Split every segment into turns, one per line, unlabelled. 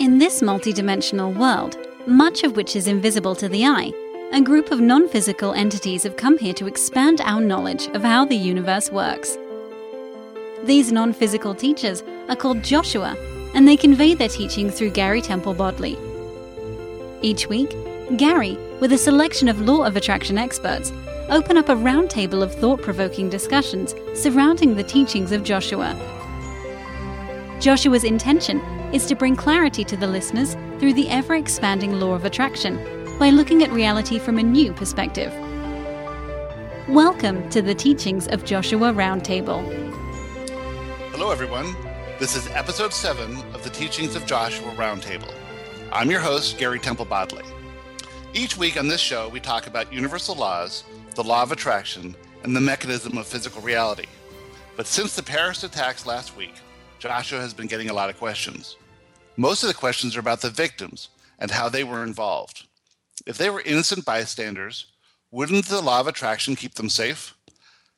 In this multidimensional world, much of which is invisible to the eye, a group of non physical entities have come here to expand our knowledge of how the universe works. These non physical teachers are called Joshua, and they convey their teaching through Gary Temple Bodley. Each week, Gary, with a selection of law of attraction experts, open up a roundtable of thought provoking discussions surrounding the teachings of Joshua. Joshua's intention is to bring clarity to the listeners through the ever expanding law of attraction by looking at reality from a new perspective. Welcome to the teachings of Joshua Roundtable.
Hello, everyone. This is episode 7 of the Teachings of Joshua Roundtable. I'm your host, Gary Temple Bodley. Each week on this show, we talk about universal laws, the law of attraction, and the mechanism of physical reality. But since the Paris attacks last week, Joshua has been getting a lot of questions. Most of the questions are about the victims and how they were involved. If they were innocent bystanders, wouldn't the law of attraction keep them safe?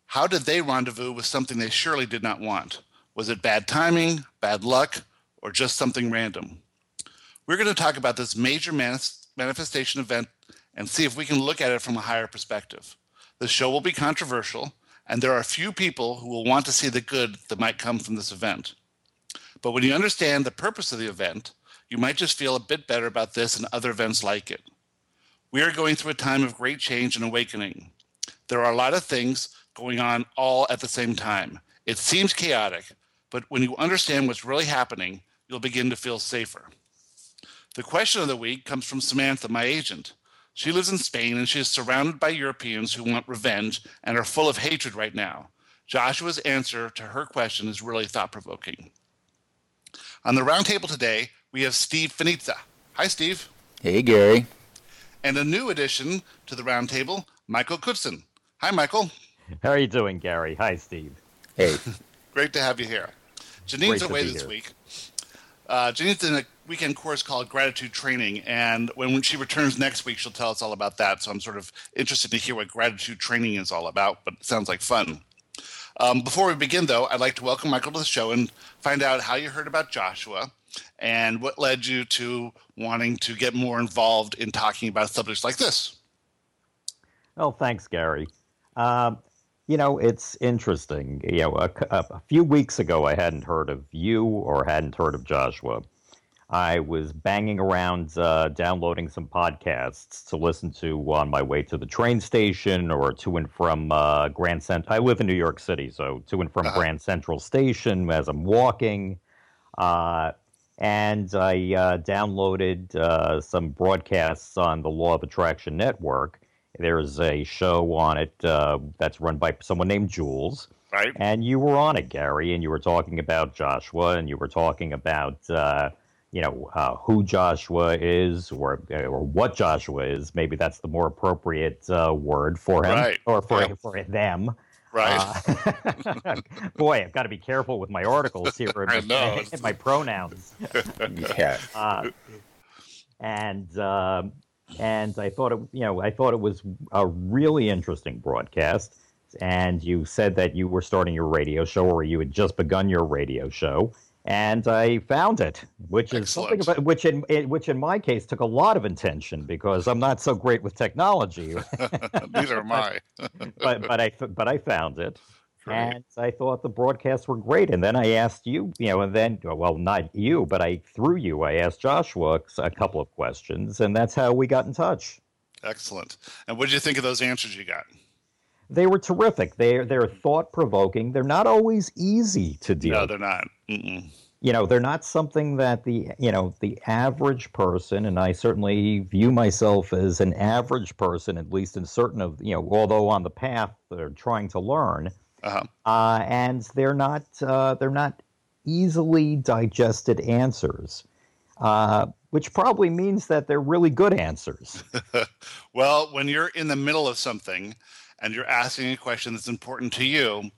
How did they rendezvous with something they surely did not want? Was it bad timing, bad luck, or just something random? We're going to talk about this major manifestation event and see if we can look at it from a higher perspective. The show will be controversial, and there are few people who will want to see the good that might come from this event. But when you understand the purpose of the event, you might just feel a bit better about this and other events like it. We are going through a time of great change and awakening. There are a lot of things going on all at the same time. It seems chaotic, but when you understand what's really happening, you'll begin to feel safer. The question of the week comes from Samantha, my agent. She lives in Spain and she is surrounded by Europeans who want revenge and are full of hatred right now. Joshua's answer to her question is really thought provoking. On the roundtable today, we have Steve Finizza. Hi, Steve.
Hey, Gary.
And a new addition to the roundtable, Michael Kutzen. Hi, Michael.
How are you doing, Gary? Hi, Steve.
Hey.
Great to have you here. Janine's away this here. week. Uh, Janine's in a weekend course called Gratitude Training, and when, when she returns next week, she'll tell us all about that. So I'm sort of interested to hear what Gratitude Training is all about, but it sounds like fun. Um, before we begin, though, I'd like to welcome Michael to the show and find out how you heard about Joshua and what led you to wanting to get more involved in talking about subjects like this.
Well, thanks, Gary. Um, you know, it's interesting. You know, a, a, few weeks ago, I hadn't heard of you or hadn't heard of Joshua. I was banging around uh, downloading some podcasts to listen to on my way to the train station or to and from uh, Grand Central. I live in New York City, so to and from uh-huh. Grand Central Station as I'm walking. Uh, and I uh, downloaded uh, some broadcasts on the Law of Attraction Network. There's a show on it uh, that's run by someone named Jules.
Right.
And you were on it, Gary, and you were talking about Joshua, and you were talking about you know uh, who Joshua is or or what Joshua is. Maybe that's the more appropriate uh, word for him
right.
or for for them.
Right.
Uh, boy, I've got to be careful with my articles here
and my,
my, pronouns.
yeah.
Uh, and uh, and I thought it, you know, I thought it was a really interesting broadcast. And you said that you were starting your radio show, or you had just begun your radio show and I found it, which is
Excellent.
something about which in which in my case took a lot of intention because I'm not so great with technology.
Neither am I.
but but I but I found it, great. and I thought the broadcasts were great. And then I asked you, you know, and then well, not you, but I through you, I asked Joshua a couple of questions, and that's how we got in touch.
Excellent. And what did you think of those answers you got?
they were terrific. They're they're thought provoking. They're not always easy to deal.
No, they're not. Mm-mm.
You know, they're not something that the you know the average person, and I certainly view myself as an average person, at least in certain of you know, although on the path they're trying to learn,
uh-huh.
uh, and they're not uh, they're not easily digested answers, uh, which probably means that they're really good answers.
well, when you're in the middle of something and you're asking a question that's important to you,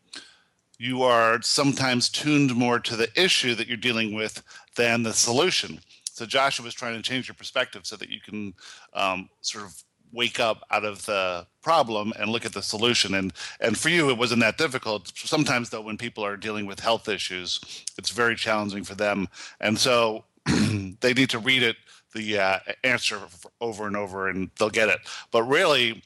you are sometimes tuned more to the issue that you're dealing with than the solution. So Joshua was trying to change your perspective so that you can um, sort of wake up out of the problem and look at the solution. And and for you, it wasn't that difficult. Sometimes though, when people are dealing with health issues, it's very challenging for them, and so they need to read it the uh, answer over and over, and they'll get it. But really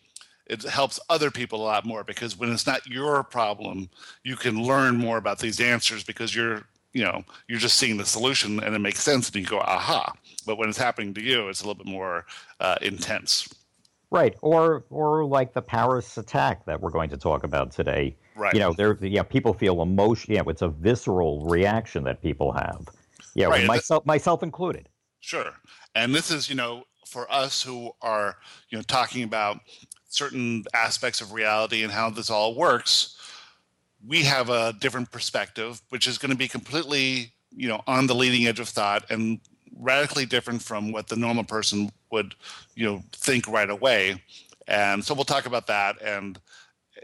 it helps other people a lot more because when it's not your problem, you can learn more about these answers because you're you know you're just seeing the solution and it makes sense and you go aha. But when it's happening to you, it's a little bit more uh, intense.
Right, or or like the Paris attack that we're going to talk about today.
Right.
You know, there. Yeah, people feel emotion. Yeah, it's a visceral reaction that people have. Yeah,
Right,
myself myself included.
Sure. And this is, you know, for us who are, you know, talking about certain aspects of reality and how this all works, we have a different perspective, which is going to be completely, you know, on the leading edge of thought and radically different from what the normal person would, you know, think right away. And so we'll talk about that. And,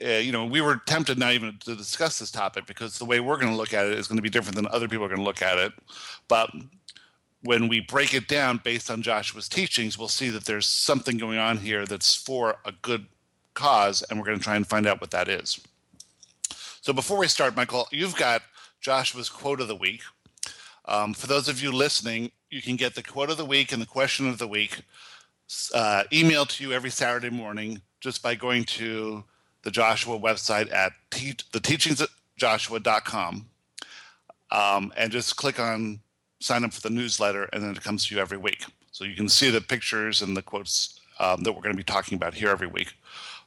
uh, you know, we were tempted not even to discuss this topic because the way we're going to look at it is going to be different than other people are going to look at it. But when we break it down based on Joshua's teachings, we'll see that there's something going on here that's for a good cause, and we're going to try and find out what that is. So before we start, Michael, you've got Joshua's quote of the week. Um, for those of you listening, you can get the quote of the week and the question of the week uh, emailed to you every Saturday morning just by going to the Joshua website at te- theteachingsjoshua.com um, and just click on sign up for the newsletter, and then it comes to you every week. So you can see the pictures and the quotes um, that we're going to be talking about here every week.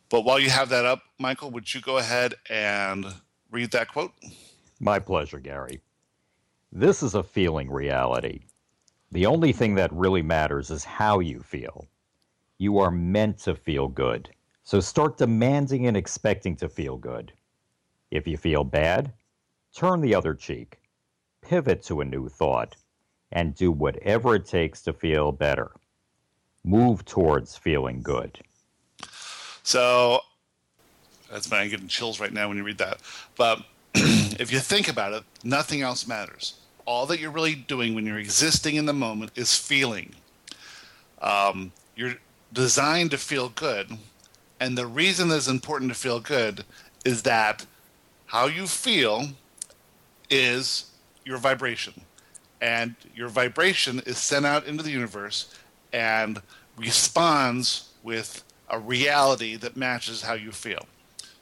But while you have that up, Michael, would you go ahead and read that quote?
My pleasure, Gary. This is a feeling reality. The only thing that really matters is how you feel. You are meant to feel good. So start demanding and expecting to feel good. If you feel bad, turn the other cheek, pivot to a new thought, and do whatever it takes to feel better. Move towards feeling good.
So that's fine. I'm getting chills right now when you read that. But if you think about it, nothing else matters. All that you're really doing when you're existing in the moment is feeling. Um, you're designed to feel good. And the reason that it's important to feel good is that how you feel is your vibration. And your vibration is sent out into the universe and responds with a reality that matches how you feel.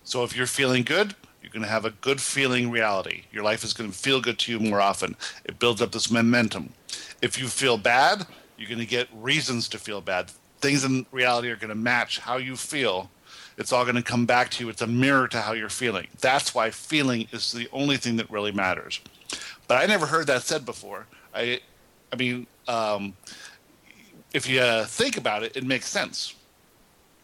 So if you're feeling good, you're going to have a good feeling reality. Your life is going to feel good to you more often. It builds up this momentum. If you feel bad, you're going to get reasons to feel bad. Things in reality are going to match how you feel. It's all going to come back to you. It's a mirror to how you're feeling. That's why feeling is the only thing that really matters. But I never heard that said before. I, I mean, um, if you uh, think about it, it makes sense.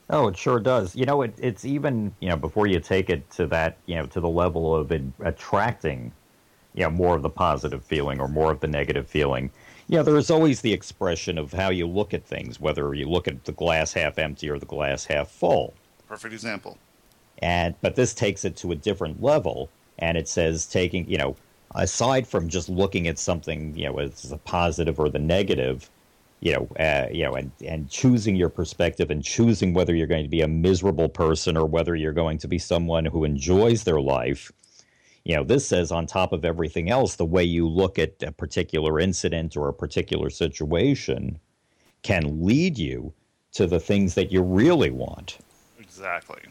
Oh, it sure does. You know, it, it's even you know before you take it to that you know to the level of it attracting, you know, more of the positive feeling or more of the negative feeling. You know, there's always the expression of how you look at things, whether you look at the glass half empty or the glass half full.
Perfect example.
And but this takes it to a different level, and it says taking you know aside from just looking at something you know as the positive or the negative you know, uh, you know, and and choosing your perspective and choosing whether you're going to be a miserable person or whether you're going to be someone who enjoys their life. You know, this says on top of everything else, the way you look at a particular incident or a particular situation can lead you to the things that you really want.
Exactly.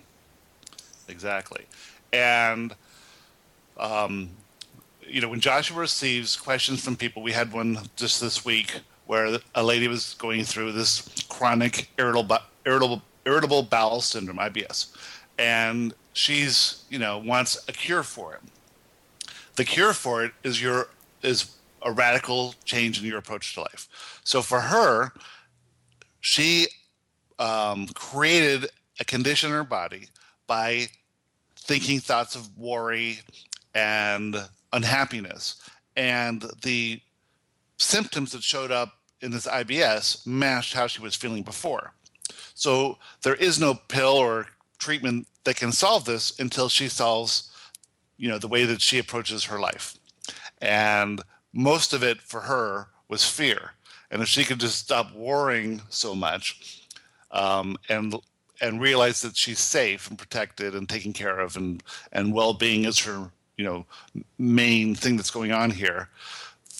Exactly. And, um, you know, when Joshua receives questions from people, we had one just this week where a lady was going through this chronic irritable irritable irritable bowel syndrome IBS and she's you know wants a cure for it. The cure for it is your is a radical change in your approach to life. So for her she um, created a condition in her body by thinking thoughts of worry and unhappiness and the symptoms that showed up in this IBS matched how she was feeling before. So there is no pill or treatment that can solve this until she solves, you know, the way that she approaches her life. And most of it for her was fear. And if she could just stop worrying so much um, and and realize that she's safe and protected and taken care of and and well-being is her you know main thing that's going on here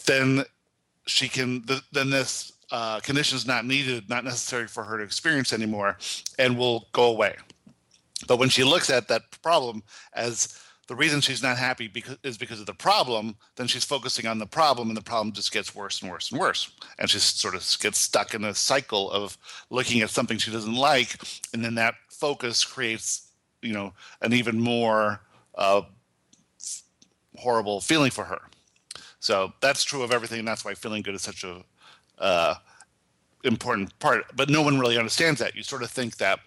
then she can th- then this uh, condition is not needed not necessary for her to experience anymore and will go away but when she looks at that problem as the reason she's not happy because, is because of the problem, then she's focusing on the problem, and the problem just gets worse and worse and worse. And she sort of gets stuck in a cycle of looking at something she doesn't like, and then that focus creates, you know, an even more uh, horrible feeling for her. So that's true of everything, and that's why feeling good is such a uh, important part. But no one really understands that. You sort of think that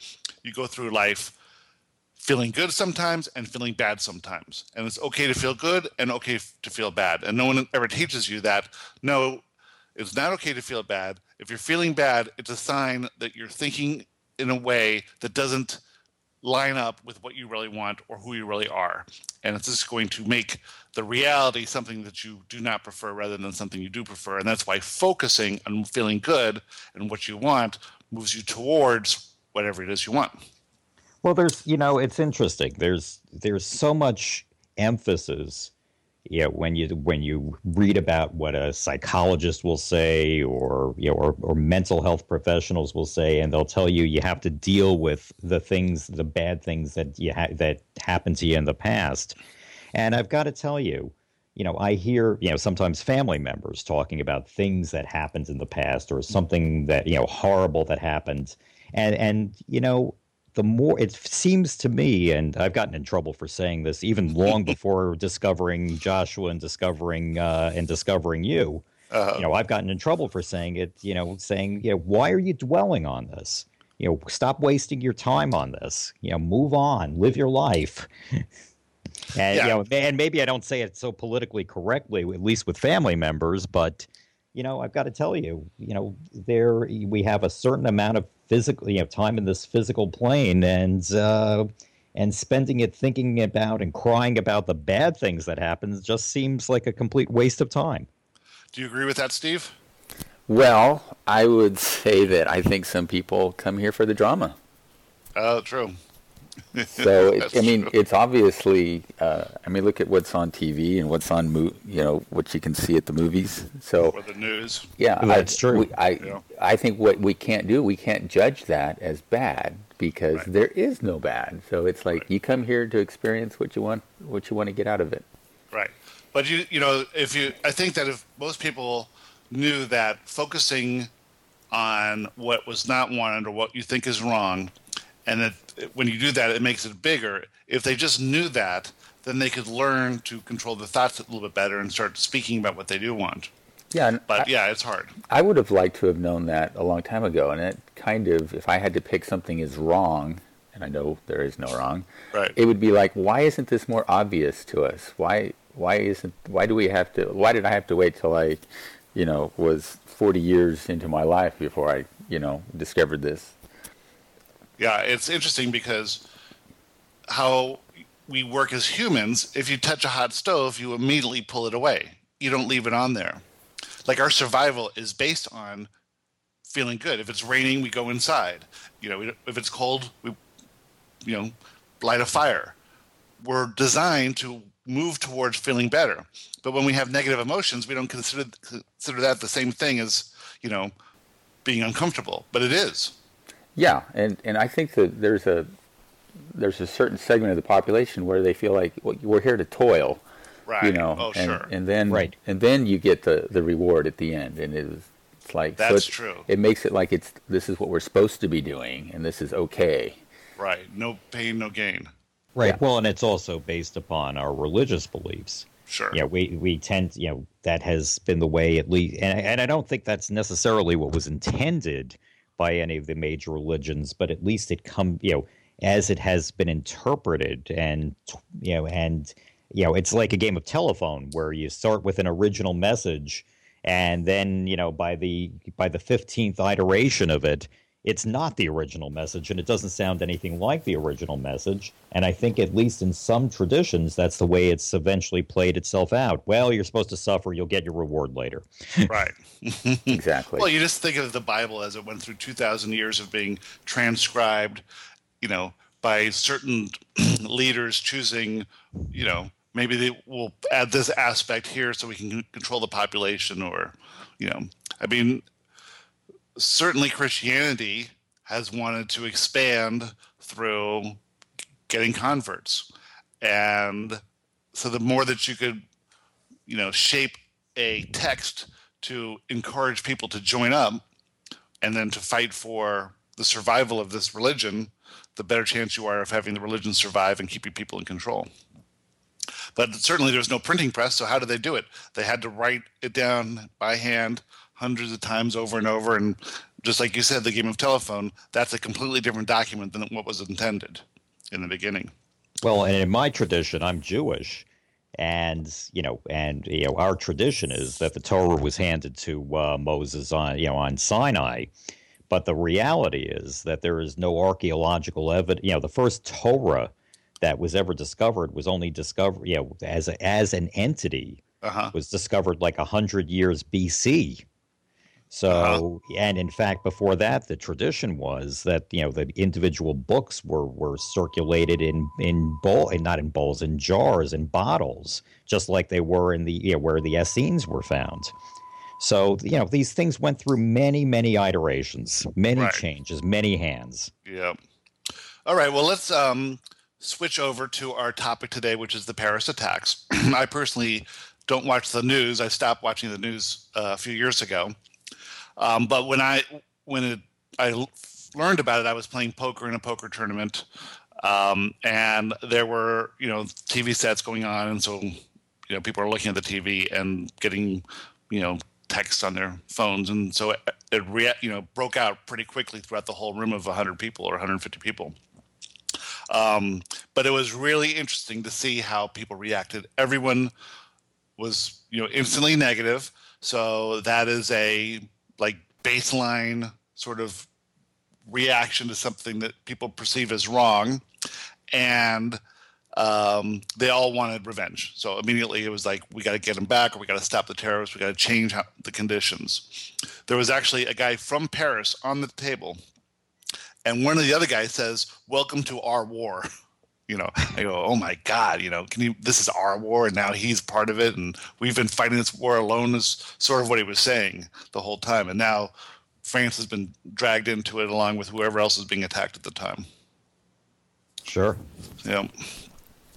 you go through life feeling good sometimes and feeling bad sometimes. And it's okay to feel good and okay to feel bad. And no one ever teaches you that. No, it's not okay to feel bad. If you're feeling bad, it's a sign that you're thinking in a way that doesn't line up with what you really want or who you really are. And it's just going to make the reality something that you do not prefer rather than something you do prefer. And that's why focusing on feeling good and what you want moves you towards whatever it is you want.
Well, there's you know it's interesting. There's there's so much emphasis. Yeah, when you when you read about what a psychologist will say, or you know, or, or mental health professionals will say, and they'll tell you you have to deal with the things, the bad things that you ha- that happened to you in the past. And I've got to tell you, you know, I hear, you know, sometimes family members talking about things that happened in the past or something that, you know, horrible that happened. And and you know, the more it seems to me, and I've gotten in trouble for saying this even long before discovering Joshua and discovering uh, and discovering you. Uh-huh. You know, I've gotten in trouble for saying it. You know, saying, you know, why are you dwelling on this? You know, stop wasting your time on this. You know, move on, live your life. and yeah. you know, and maybe I don't say it so politically correctly, at least with family members, but you know, I've got to tell you, you know, there we have a certain amount of physical, you know, time in this physical plane, and uh, and spending it thinking about and crying about the bad things that happen just seems like a complete waste of time.
Do you agree with that, Steve?
Well, I would say that I think some people come here for the drama.
Oh, uh, true
so it, I mean, true. it's obviously. Uh, I mean, look at what's on TV and what's on mo- you know what you can see at the movies. So
or the news.
Yeah,
that's
I,
true.
We, I yeah. I think what we can't do, we can't judge that as bad because right. there is no bad. So it's like right. you come here to experience what you want, what you want to get out of it.
Right, but you you know if you, I think that if most people knew that focusing on what was not wanted or what you think is wrong and that when you do that, it makes it bigger. If they just knew that, then they could learn to control the thoughts a little bit better and start speaking about what they do want.
Yeah,
but I, yeah, it's hard.
I would have liked to have known that a long time ago, and it kind of, if I had to pick something as wrong, and I know there is no wrong,
right?
It would be like, why isn't this more obvious to us? Why, why isn't, why do we have to? Why did I have to wait till I, you know, was forty years into my life before I, you know, discovered this?
Yeah, it's interesting because how we work as humans, if you touch a hot stove, you immediately pull it away. You don't leave it on there. Like our survival is based on feeling good. If it's raining, we go inside. You know, if it's cold, we, you know, light a fire. We're designed to move towards feeling better. But when we have negative emotions, we don't consider consider that the same thing as you know being uncomfortable. But it is.
Yeah, and and I think that there's a there's a certain segment of the population where they feel like well, we're here to toil,
right?
You know,
oh,
and,
sure.
and then
right.
and then you get the the reward at the end, and it's, it's like
that's
so
true.
It makes it like it's this is what we're supposed to be doing, and this is okay.
Right. No pain, no gain.
Right. Yeah. Well, and it's also based upon our religious beliefs.
Sure.
Yeah, we we tend, you know, that has been the way at least, and and I don't think that's necessarily what was intended by any of the major religions, but at least it come you know as it has been interpreted and you know and you know, it's like a game of telephone where you start with an original message, and then you know by the by the fifteenth iteration of it, it's not the original message and it doesn't sound anything like the original message. And I think, at least in some traditions, that's the way it's eventually played itself out. Well, you're supposed to suffer, you'll get your reward later.
Right.
exactly.
Well, you just think of the Bible as it went through 2,000 years of being transcribed, you know, by certain leaders choosing, you know, maybe they will add this aspect here so we can control the population or, you know, I mean, certainly Christianity has wanted to expand through getting converts. And so the more that you could, you know, shape a text to encourage people to join up and then to fight for the survival of this religion, the better chance you are of having the religion survive and keeping people in control. But certainly there's no printing press, so how did they do it? They had to write it down by hand hundreds of times over and over. And just like you said, the game of telephone, that's a completely different document than what was intended in the beginning.
Well, and in my tradition, I'm Jewish. And you know, and you know, our tradition is that the Torah was handed to uh, Moses on you know on Sinai, but the reality is that there is no archaeological evidence. You know, the first Torah that was ever discovered was only discovered, you know, as a, as an entity uh-huh. was discovered like a hundred years BC. So, uh-huh. and in fact, before that, the tradition was that you know the individual books were were circulated in in bowl, and not in bowls, in jars and bottles, just like they were in the you know, where the Essenes were found. So, you know, these things went through many, many iterations, many right. changes, many hands.
Yeah. All right. Well, let's um, switch over to our topic today, which is the Paris attacks. I personally don't watch the news. I stopped watching the news uh, a few years ago. Um, but when I when it, I learned about it, I was playing poker in a poker tournament, um, and there were you know TV sets going on, and so you know people are looking at the TV and getting you know texts on their phones, and so it, it you know broke out pretty quickly throughout the whole room of 100 people or 150 people. Um, but it was really interesting to see how people reacted. Everyone was you know instantly negative, so that is a like baseline sort of reaction to something that people perceive as wrong. And um, they all wanted revenge. So immediately it was like we got to get them back or we got to stop the terrorists. We got to change how, the conditions. There was actually a guy from paris on the table and one of the other guys says welcome to our war you know i go oh my god you know can you this is our war and now he's part of it and we've been fighting this war alone is sort of what he was saying the whole time and now france has been dragged into it along with whoever else is being attacked at the time
sure
yeah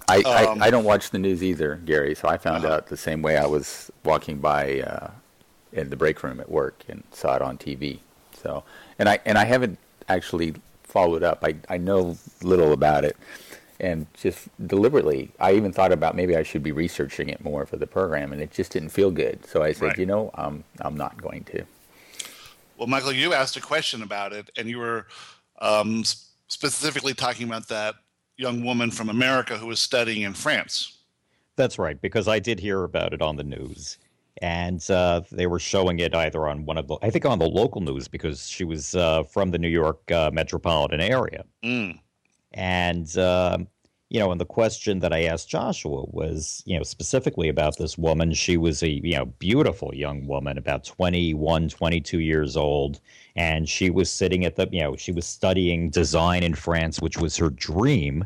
I, um, I, I, don't watch the news either, Gary. So I found uh-huh. out the same way I was walking by uh, in the break room at work and saw it on TV. So and I and I haven't actually followed up. I I know little about it and just deliberately i even thought about maybe i should be researching it more for the program and it just didn't feel good so i said right. you know um, i'm not going to
well michael you asked a question about it and you were um, specifically talking about that young woman from america who was studying in france
that's right because i did hear about it on the news and uh, they were showing it either on one of the i think on the local news because she was uh, from the new york uh, metropolitan area
mm.
And, uh, you know, and the question that I asked Joshua was, you know, specifically about this woman. She was a, you know, beautiful young woman, about 21, 22 years old. And she was sitting at the, you know, she was studying design in France, which was her dream.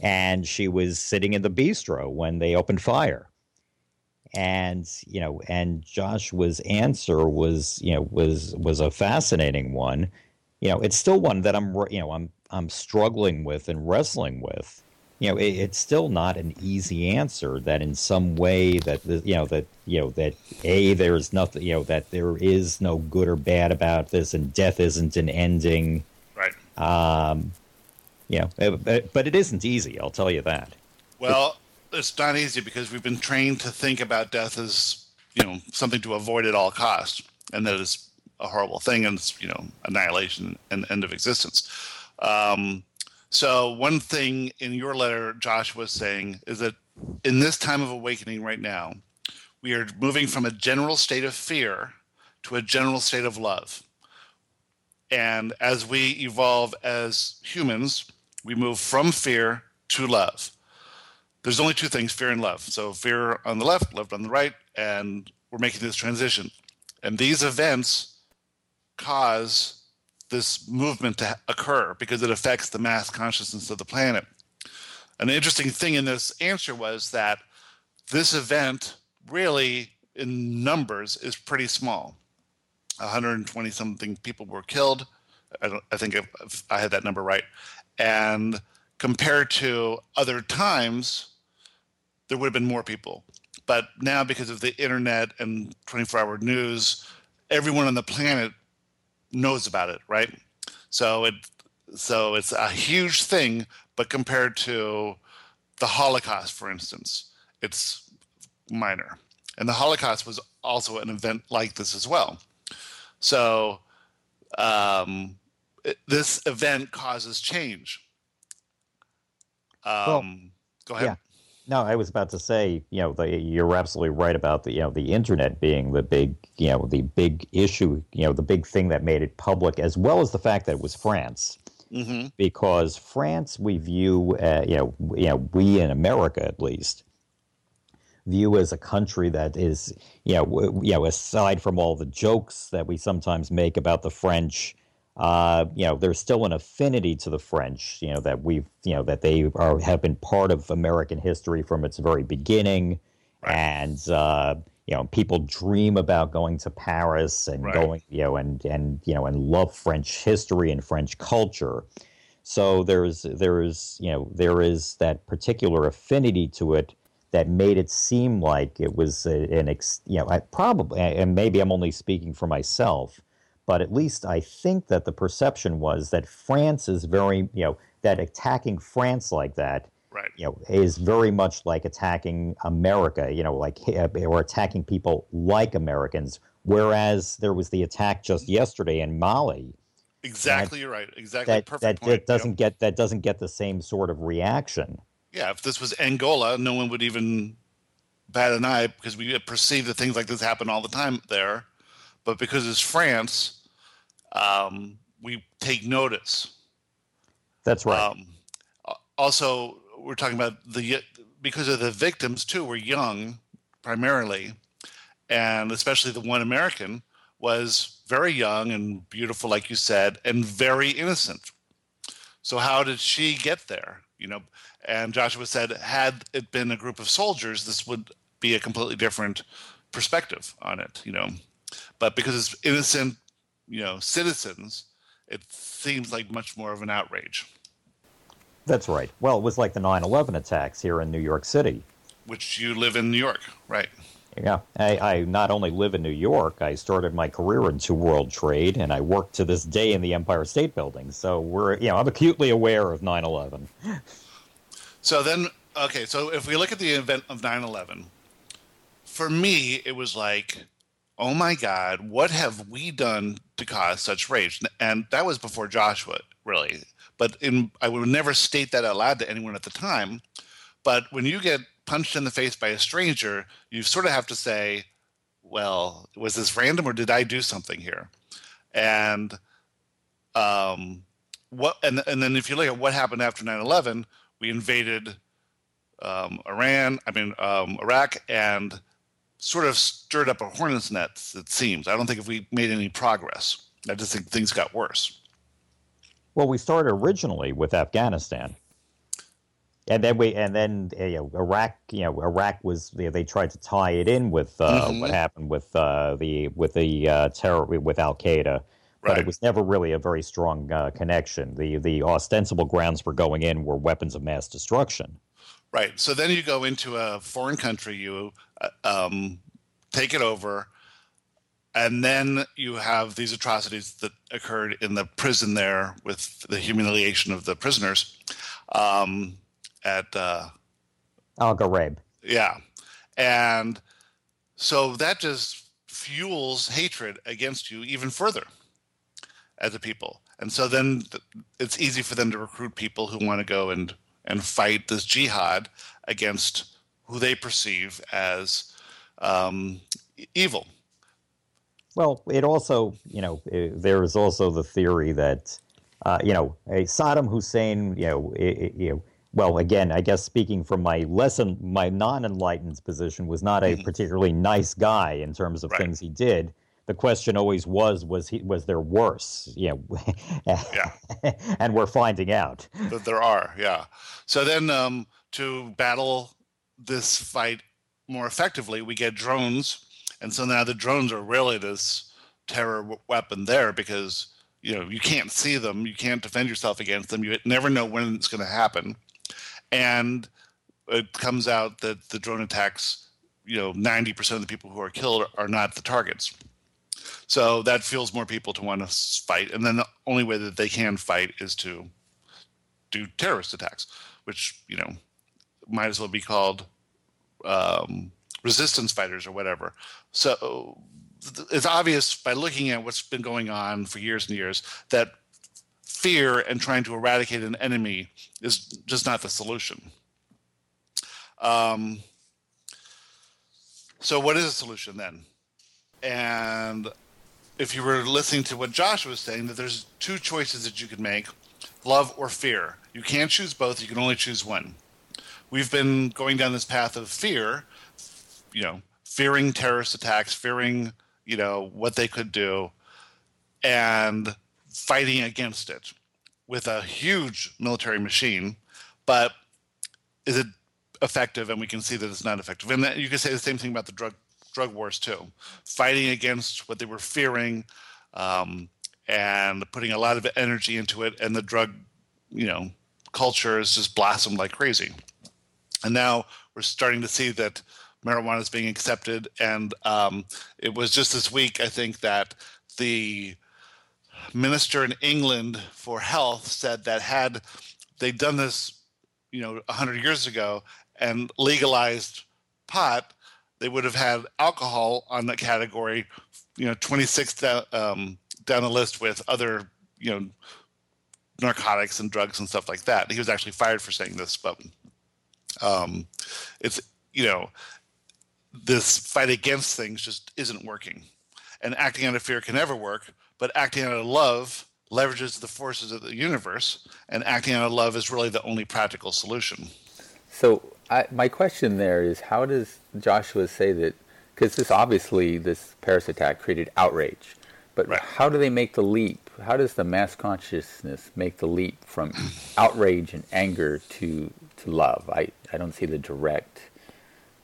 And she was sitting in the bistro when they opened fire. And, you know, and Joshua's answer was, you know, was, was a fascinating one. You know, it's still one that I'm, you know, I'm I'm struggling with and wrestling with. You know, it, it's still not an easy answer. That in some way that you know that you know that a there is nothing you know that there is no good or bad about this, and death isn't an ending.
Right.
Um, you know, but, but it isn't easy. I'll tell you that.
Well, it's not easy because we've been trained to think about death as you know something to avoid at all costs, and that is a horrible thing, and it's you know annihilation and end of existence. Um, so one thing in your letter, Josh was saying, is that in this time of awakening right now, we are moving from a general state of fear to a general state of love. And as we evolve as humans, we move from fear to love. There's only two things fear and love. So, fear on the left, love on the right, and we're making this transition. And these events cause this movement to occur because it affects the mass consciousness of the planet. An interesting thing in this answer was that this event really, in numbers, is pretty small. 120 something people were killed. I, I think if I had that number right. And compared to other times, there would have been more people. But now, because of the internet and 24 hour news, everyone on the planet knows about it, right? So it so it's a huge thing, but compared to the Holocaust, for instance, it's minor. And the Holocaust was also an event like this as well. So um, it, this event causes change. Um, well, go ahead.
Yeah. No, I was about to say, you know, the, you're absolutely right about the, you know, the internet being the big, you know, the big issue, you know, the big thing that made it public, as well as the fact that it was France. Mm-hmm. Because France, we view, uh, you know, you know, we in America at least view as a country that is, you know, w- you know, aside from all the jokes that we sometimes make about the French, uh, you know, there's still an affinity to the French, you know, that we've, you know, that they are have been part of American history from its very beginning, right. and uh, you know, people dream about going to Paris and right. going, you know, and and you know, and love French history and French culture. So there's there is you know there is that particular affinity to it that made it seem like it was an ex, you know I probably and maybe I'm only speaking for myself but at least I think that the perception was that France is very, you know, that attacking France like that,
right.
you know, is very much like attacking America, you know, like eh, or attacking people like Americans. Whereas there was the attack just yesterday in Mali.
Exactly, that, you're right. Exactly,
that,
perfect
that, point. doesn't get that doesn't get the same sort of reaction.
Yeah, if this was Angola, no one would even bat an eye because we perceive that things like this happen all the time there. But because it's France, um, we take notice.
That's right. Um,
also, we're talking about the because of the victims too were young primarily, and especially the one American was very young and beautiful, like you said, and very innocent. So how did she get there? You know, and Joshua said, had it been a group of soldiers, this would be a completely different perspective on it. You know, but because it's innocent you know citizens, it seems like much more of an outrage.
That's right. Well, it was like the 9/11 attacks here in New York City.
Which you live in New York, right?
Yeah, I, I, not only live in New York, I started my career in two world trade, and I work to this day in the Empire State Building. So we're, you know, I'm acutely aware of 9/11.
So then, okay, so if we look at the event of 9/11, for me, it was like oh my God, what have we done to cause such rage? And that was before Joshua, really. But in, I would never state that out loud to anyone at the time. But when you get punched in the face by a stranger, you sort of have to say, well, was this random or did I do something here? And um, what and and then if you look at what happened after 9/11, we invaded um, Iran, I mean um, Iraq, and sort of stirred up a hornet's nest, it seems. I don't think if we made any progress. I just think things got worse.
Well, we started originally with Afghanistan. And then we, and then you know, Iraq. You know, Iraq was. You know, they tried to tie it in with uh, mm-hmm. what happened with uh, the with the uh, terror with Al Qaeda, but right. it was never really a very strong uh, connection. The the ostensible grounds for going in were weapons of mass destruction.
Right. So then you go into a foreign country, you um, take it over, and then you have these atrocities that occurred in the prison there with the humiliation of the prisoners um, at uh,
Al Ghraib.
Yeah. And so that just fuels hatred against you even further as a people. And so then it's easy for them to recruit people who want to go and and fight this jihad against who they perceive as um, evil.
Well, it also, you know, there is also the theory that, uh, you know, Saddam Hussein, you know, it, you know, well, again, I guess speaking from my lesson, my non-enlightened position, was not a mm-hmm. particularly nice guy in terms of right. things he did. The question always was, was he was there worse? You know, yeah, and we're finding out
that there are. Yeah. So then, um, to battle this fight more effectively, we get drones, and so now the drones are really this terror weapon there because you know you can't see them, you can't defend yourself against them, you never know when it's going to happen, and it comes out that the drone attacks, you know, ninety percent of the people who are killed are not the targets. So that fuels more people to want to fight, and then the only way that they can fight is to do terrorist attacks, which you know might as well be called um, resistance fighters or whatever. So it's obvious by looking at what's been going on for years and years that fear and trying to eradicate an enemy is just not the solution. Um, so, what is a solution then? And if you were listening to what Josh was saying, that there's two choices that you could make love or fear. You can't choose both, you can only choose one. We've been going down this path of fear, you know, fearing terrorist attacks, fearing, you know, what they could do, and fighting against it with a huge military machine. But is it effective? And we can see that it's not effective. And you can say the same thing about the drug drug wars too, fighting against what they were fearing, um, and putting a lot of energy into it. And the drug, you know, culture has just blossomed like crazy. And now we're starting to see that marijuana is being accepted. And um, it was just this week, I think, that the minister in England for health said that had they done this, you know, 100 years ago and legalized pot, they would have had alcohol on that category, you know, 26 um, down the list with other, you know, narcotics and drugs and stuff like that. He was actually fired for saying this, but um, it's you know, this fight against things just isn't working, and acting out of fear can never work. But acting out of love leverages the forces of the universe, and acting out of love is really the only practical solution.
So I, my question there is, how does Joshua say that? Because this obviously this Paris attack created outrage, but right. how do they make the leap? How does the mass consciousness make the leap from outrage and anger to to love? I, I don't see the direct,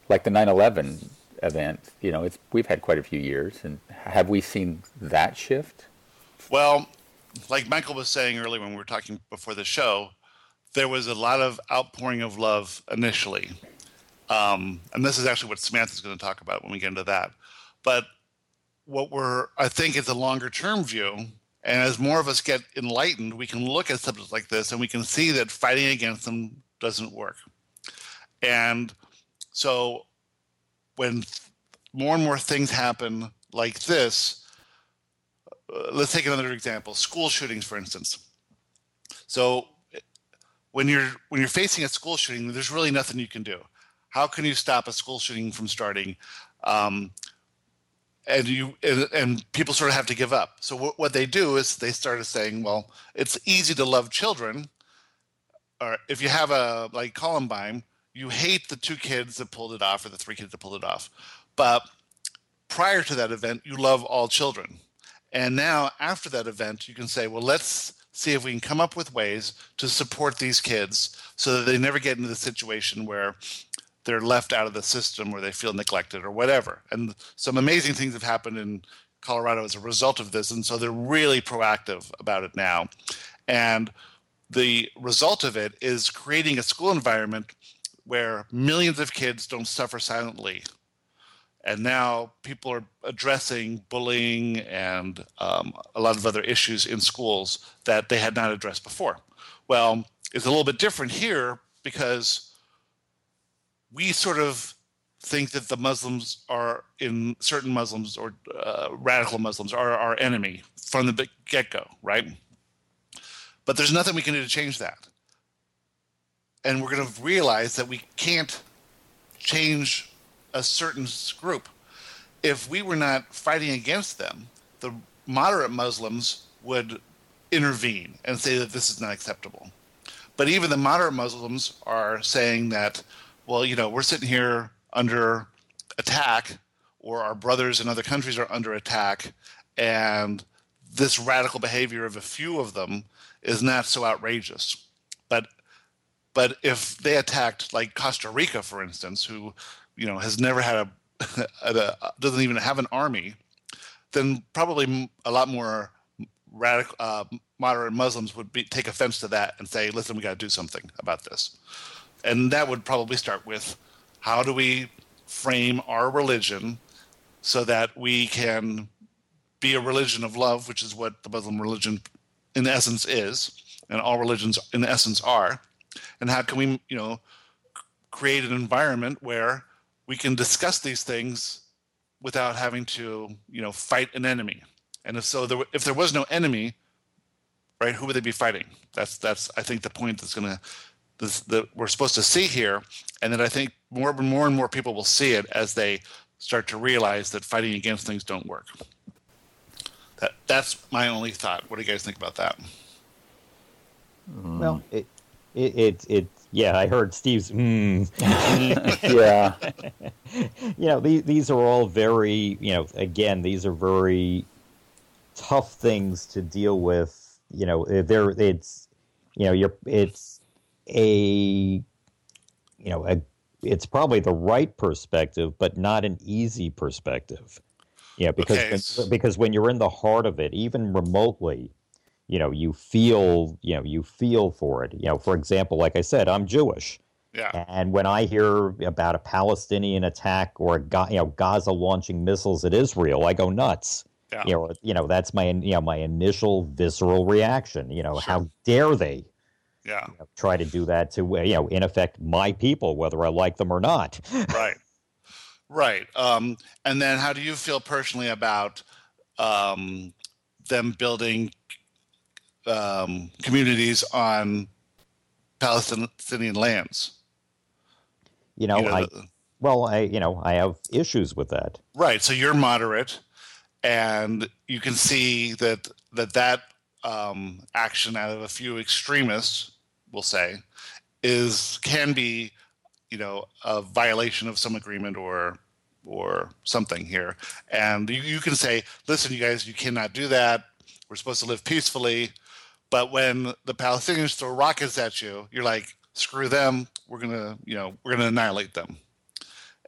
like the 9/11 event. You know, it's we've had quite a few years, and have we seen that shift?
Well, like Michael was saying earlier when we were talking before the show, there was a lot of outpouring of love initially. Um, and this is actually what Samantha's going to talk about when we get into that. But what we're, I think, is a longer term view. And as more of us get enlightened, we can look at subjects like this and we can see that fighting against them doesn't work. And so when more and more things happen like this, uh, let's take another example school shootings, for instance. So when you're when you're facing a school shooting, there's really nothing you can do. How can you stop a school shooting from starting? Um, and you and, and, people sort of have to give up. So w- what they do is they started saying, well, it's easy to love children. Or if you have a like Columbine, you hate the two kids that pulled it off or the three kids that pulled it off, but prior to that event, you love all children. And now after that event, you can say, well, let's see if we can come up with ways to support these kids so that they never get into the situation where they're left out of the system or they feel neglected or whatever. And some amazing things have happened in Colorado as a result of this. And so they're really proactive about it now. And the result of it is creating a school environment where millions of kids don't suffer silently and now people are addressing bullying and um, a lot of other issues in schools that they had not addressed before. Well, it's a little bit different here because we sort of think that the Muslims are in certain Muslims or uh, radical Muslims are our enemy from the get go, right? But there's nothing we can do to change that. And we're going to realize that we can't change a certain group. If we were not fighting against them, the moderate Muslims would intervene and say that this is not acceptable. But even the moderate Muslims are saying that, well, you know, we're sitting here under attack, or our brothers in other countries are under attack, and this radical behavior of a few of them is not so outrageous. But if they attacked like Costa Rica, for instance, who you know has never had a, a, doesn't even have an army, then probably a lot more radical uh, moderate Muslims would be, take offense to that and say, "Listen, we got to do something about this." And that would probably start with, how do we frame our religion so that we can be a religion of love, which is what the Muslim religion, in essence, is, and all religions, in essence, are. And how can we, you know, create an environment where we can discuss these things without having to, you know, fight an enemy? And if so, there, if there was no enemy, right, who would they be fighting? That's that's I think the point that's going to that we're supposed to see here, and that I think more and more and more people will see it as they start to realize that fighting against things don't work. That that's my only thought. What do you guys think about that? Hmm.
Well, it it it, it yeah, I heard Steve's. Mm.
yeah.
you know, these these are all very you know again these are very tough things to deal with. You know, there it's you know you're it's a you know a it's probably the right perspective, but not an easy perspective. Yeah, because okay. when, because when you're in the heart of it, even remotely, you know, you feel you know you feel for it. You know, for example, like I said, I'm Jewish.
Yeah.
And when I hear about a Palestinian attack or a, you know Gaza launching missiles at Israel, I go nuts.
Yeah.
You know, you know that's my you know my initial visceral reaction. You know, sure. how dare they?
Yeah.
You know, try to do that to you know in effect my people, whether I like them or not.
right. Right. Um, and then how do you feel personally about um, them building um, communities on Palestinian lands?
You know, you know I the, well, I you know I have issues with that.
Right. So you're moderate, and you can see that that that um, action out of a few extremists, we'll say, is can be, you know, a violation of some agreement or or something here, and you, you can say, listen, you guys, you cannot do that. We're supposed to live peacefully, but when the Palestinians throw rockets at you, you're like, screw them. We're gonna, you know, we're gonna annihilate them.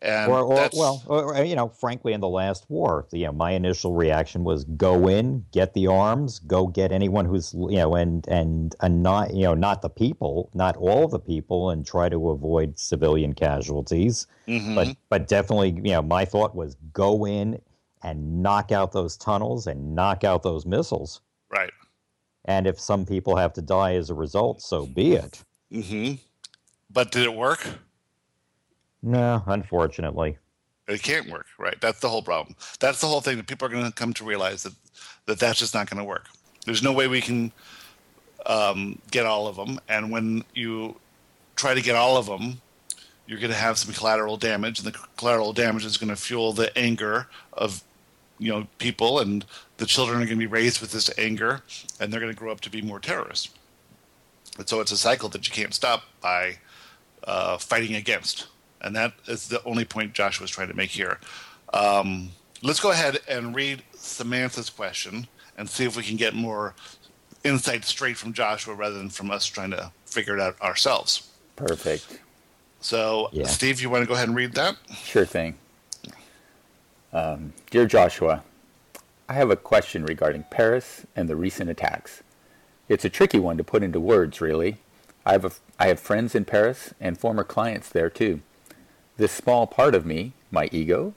And
or, or well, or, you know, frankly, in the last war, you know, my initial reaction was go in, get the arms, go get anyone who's you know, and and and not you know, not the people, not all the people, and try to avoid civilian casualties. Mm-hmm. But but definitely, you know, my thought was go in and knock out those tunnels and knock out those missiles.
Right.
And if some people have to die as a result, so be it.
Mm-hmm. But did it work?
No, unfortunately.
It can't work, right? That's the whole problem. That's the whole thing that people are going to come to realize that, that that's just not going to work. There's no way we can um, get all of them. And when you try to get all of them, you're going to have some collateral damage, and the collateral damage is going to fuel the anger of you know people, and the children are going to be raised with this anger, and they're going to grow up to be more terrorists. And so it's a cycle that you can't stop by uh, fighting against. And that is the only point Josh was trying to make here. Um, let's go ahead and read Samantha's question and see if we can get more insight straight from Joshua rather than from us trying to figure it out ourselves.
Perfect.
So, yeah. Steve, you want to go ahead and read that?
Sure thing. Um, Dear Joshua, I have a question regarding Paris and the recent attacks. It's a tricky one to put into words, really. I have, a, I have friends in Paris and former clients there, too. This small part of me, my ego,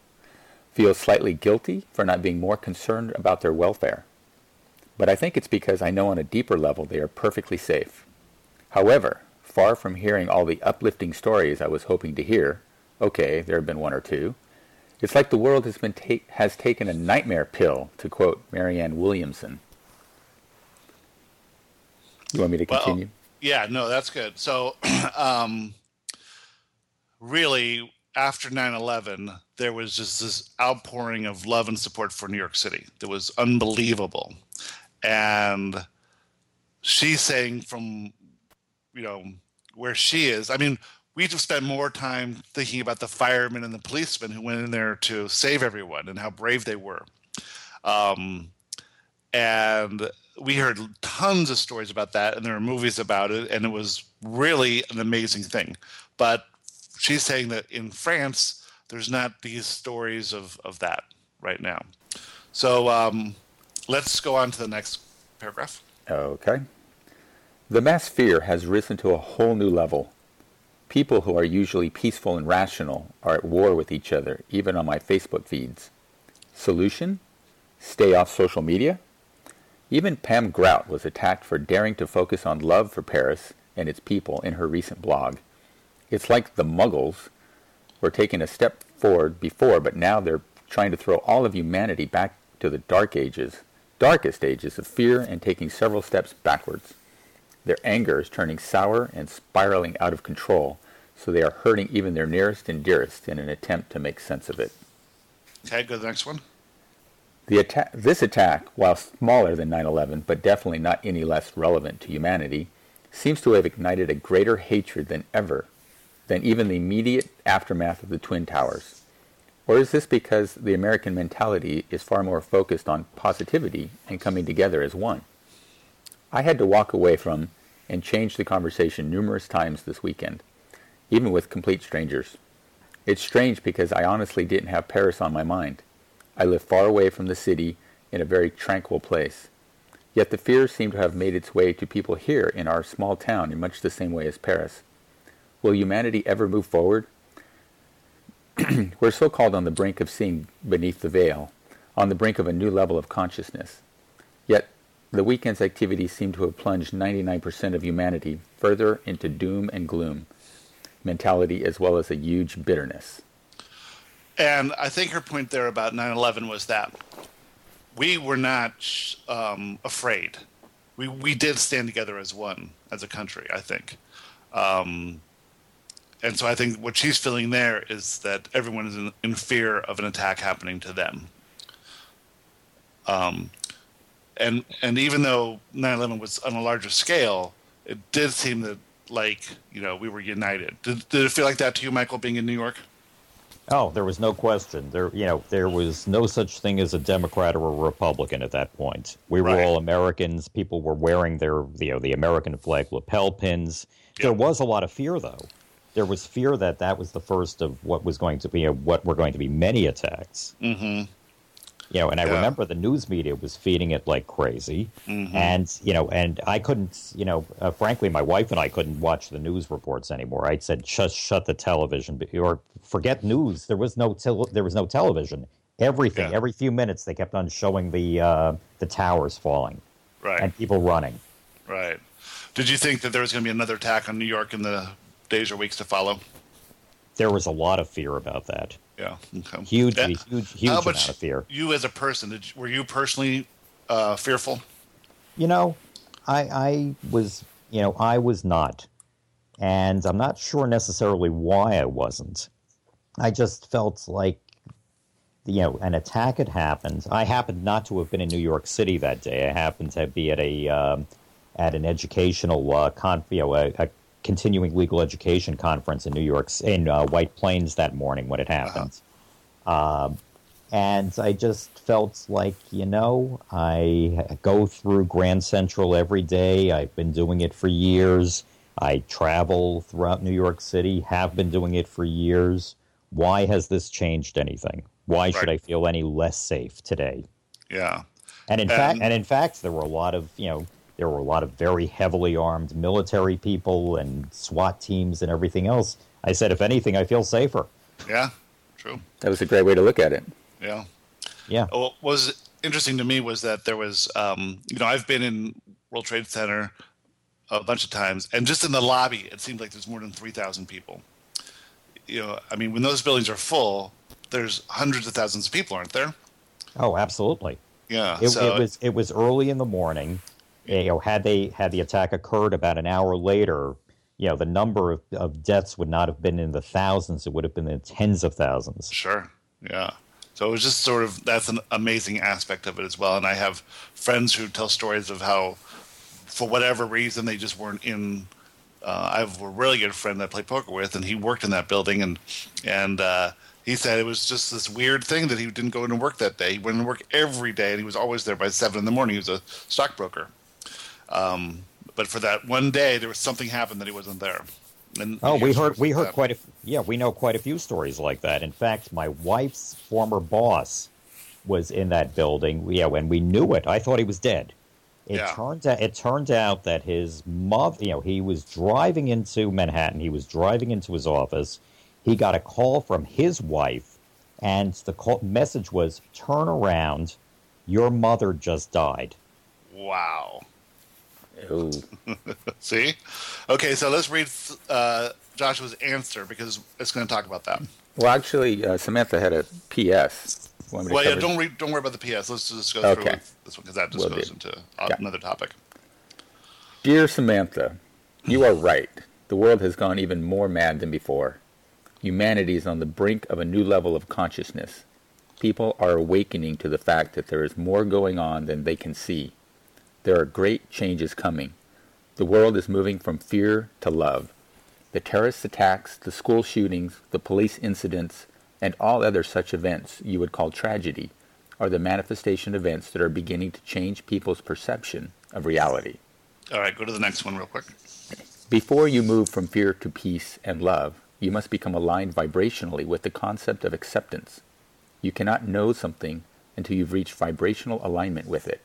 feels slightly guilty for not being more concerned about their welfare. But I think it's because I know on a deeper level they are perfectly safe. However, far from hearing all the uplifting stories I was hoping to hear, okay, there have been one or two, it's like the world has been ta- has taken a nightmare pill, to quote Marianne Williamson. You want me to continue? Well,
yeah, no, that's good. So, um, really after 9/11, there was just this outpouring of love and support for New York City that was unbelievable, and she's saying from you know where she is. I mean, we've spent more time thinking about the firemen and the policemen who went in there to save everyone and how brave they were. Um, and we heard tons of stories about that, and there are movies about it, and it was really an amazing thing. But she's saying that in France, there's not these stories of, of that right now. So um, let's go on to the next paragraph.
Okay. The mass fear has risen to a whole new level. People who are usually peaceful and rational are at war with each other, even on my Facebook feeds. Solution? Stay off social media? Even Pam Grout was attacked for daring to focus on love for Paris and its people in her recent blog. It's like the Muggles were taking a step forward before, but now they're trying to throw all of humanity back to the dark ages, darkest ages of fear and taking several steps backwards. Their anger is turning sour and spiraling out of control, so they are hurting even their nearest and dearest in an attempt to make sense of it.
Okay, go to the next one.
The atta- this attack, while smaller than 9 11, but definitely not any less relevant to humanity, seems to have ignited a greater hatred than ever, than even the immediate aftermath of the Twin Towers. Or is this because the American mentality is far more focused on positivity and coming together as one? I had to walk away from and changed the conversation numerous times this weekend, even with complete strangers. It's strange because I honestly didn't have Paris on my mind. I live far away from the city in a very tranquil place. Yet the fear seemed to have made its way to people here in our small town in much the same way as Paris. Will humanity ever move forward? We're so called on the brink of seeing beneath the veil, on the brink of a new level of consciousness. The weekend's activities seem to have plunged 99% of humanity further into doom and gloom mentality as well as a huge bitterness.
And I think her point there about 9 11 was that we were not um, afraid. We, we did stand together as one, as a country, I think. Um, and so I think what she's feeling there is that everyone is in, in fear of an attack happening to them. Um, and and even though 9/11 was on a larger scale, it did seem that like you know we were united. Did, did it feel like that to you, Michael, being in New York?
Oh, there was no question. There, you know, there was no such thing as a Democrat or a Republican at that point. We were
Right.
all Americans. People were wearing their, you know, the American flag lapel pins. There was a lot of fear, though. There was fear that that was the first of what was going to be, what were going to be many attacks.
Mm-hmm.
You know, and I
Yeah.
remember the news media was feeding it like crazy,
Mhm.
and you know, and I couldn't, you know, uh, frankly, my wife and I couldn't watch the news reports anymore. I said, just shut the television, or forget news. There was no tel- there was no television. Everything,
Yeah.
every few minutes, they kept on showing the uh, the towers falling
Right.
and people running.
Right. Did you think that there was going to be another attack on New York in the days or weeks to follow?
There was a lot of fear about that.
Yeah. Okay.
Huge, huge, huge amount of fear.
you as a person did you, were you personally uh, fearful?
You know, I I was you know I was not, and I'm not sure necessarily why I wasn't. I just felt like you know an attack had happened. I happened not to have been in New York City that day. I happened to be at a um, at an educational uh, con you know a, a continuing legal education conference in New York in uh, White Plains that morning when it happened. Um, and I just felt like, you know, I go through Grand Central every day. I've been doing it for years. I travel throughout New York City, have been doing it for years. Why has this changed anything? Why should
Right.
I feel any less safe today?
Yeah.
And in fact,
And-
and in fact, there were a lot of you know there were a lot of very heavily armed military people and SWAT teams and everything else. I said, if anything, I feel safer.
Yeah. True.
That was a great way to look at it.
Yeah.
Yeah.
What was interesting to me was that there was, um, you know, I've been in World Trade Center a bunch of times, and just in the lobby, it seemed like there's more than three thousand people. You know, I mean, when those buildings are full, there's hundreds of thousands of people, aren't there?
Oh, absolutely.
Yeah.
It,
so
it was it was early in the morning. You know, had they had the attack occurred about an hour later, you know, the number of, of deaths would not have been in the thousands; it would have been in tens of thousands.
Sure. Yeah. So it was just sort of that's an amazing aspect of it as well. And I have friends who tell stories of how, for whatever reason, they just weren't in. Uh, I have a really good friend that I play poker with, and he worked in that building, and and uh, he said it was just this weird thing that he didn't go in and work that day. He went to work every day, and he was always there by seven in the morning. He was a stockbroker. Um, but for that one day, there was something happened that he wasn't there.
And oh, we heard we heard that. quite a yeah we know quite a few stories like that. In fact, my wife's former boss was in that building. Yeah, when we knew it, I thought he was dead. It yeah. turned out it turned out that his mother, you know, he was driving into Manhattan. He was driving into his office. He got a call from his wife, and the call, message was, "Turn around, your mother just died."
Wow. See? Okay, so let's read uh, Joshua's answer because it's going to talk about that.
Well, actually, uh, Samantha had a PS.
Well, yeah, don't read. Don't worry about the PS. Let's just go okay. through this one because that just Will goes do. into yeah. another topic.
Dear Samantha, you are right. The world has gone even more mad than before. Humanity is on the brink of a new level of consciousness. People are awakening to the fact that there is more going on than they can see. There are great changes coming. The world is moving from fear to love. The terrorist attacks, the school shootings, the police incidents, and all other such events you would call tragedy are the manifestation events that are beginning to change people's perception of reality.
All right, go to the next one real quick.
Before you move from fear to peace and love, you must become aligned vibrationally with the concept of acceptance. You cannot know something until you've reached vibrational alignment with it.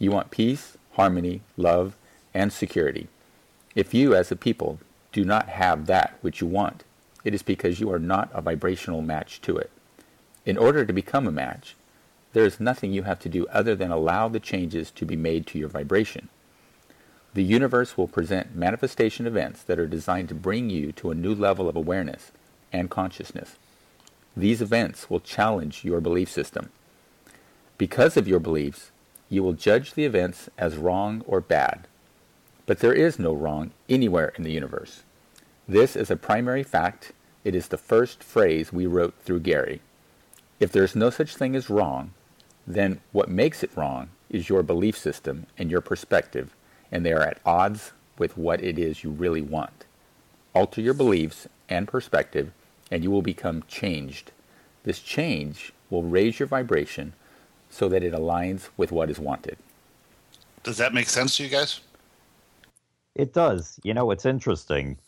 You want peace, harmony, love, and security. If you, as a people, do not have that which you want, it is because you are not a vibrational match to it. In order to become a match, there is nothing you have to do other than allow the changes to be made to your vibration. The universe will present manifestation events that are designed to bring you to a new level of awareness and consciousness. These events will challenge your belief system. Because of your beliefs, you will judge the events as wrong or bad. But there is no wrong anywhere in the universe. This is a primary fact. It is the first phrase we wrote through Gary. If there is no such thing as wrong, then what makes it wrong is your belief system and your perspective, and they are at odds with what it is you really want. Alter your beliefs and perspective, and you will become changed. This change will raise your vibration so that it aligns with what is wanted.
Does that make sense to you guys?
It does. You know, it's interesting.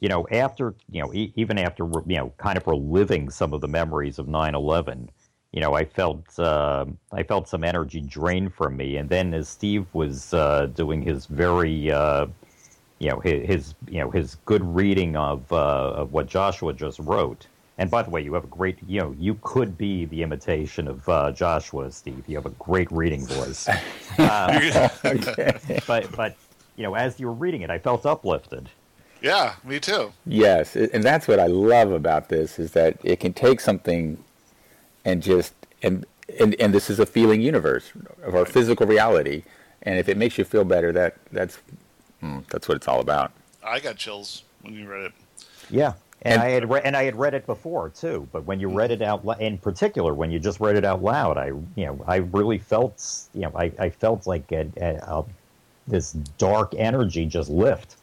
You know, after, you know, e- even after, you know, kind of reliving some of the memories of 9 11, you know, I felt uh, I felt some energy drain from me. And then as Steve was uh, doing his very, uh, you know, his, his, you know his good reading of uh, of what Joshua just wrote, and by the way, you have a great, you know, you could be the imitation of uh, Joshua, Steve. You have a great reading voice. Okay. But, but, you know, as you were reading it, I felt uplifted.
Yeah, me too.
Yes, and that's what I love about this is that it can take something and just and and, and this is a feeling universe of our physical reality, and if it makes you feel better, that that's mm, that's what it's all about.
I got chills when you read it.
Yeah, and, and I had re- and I had read it before too, but when you read it out, in particular, when you just read it out loud, I you know I really felt you know I, I felt like a, a, a, this dark energy just lift.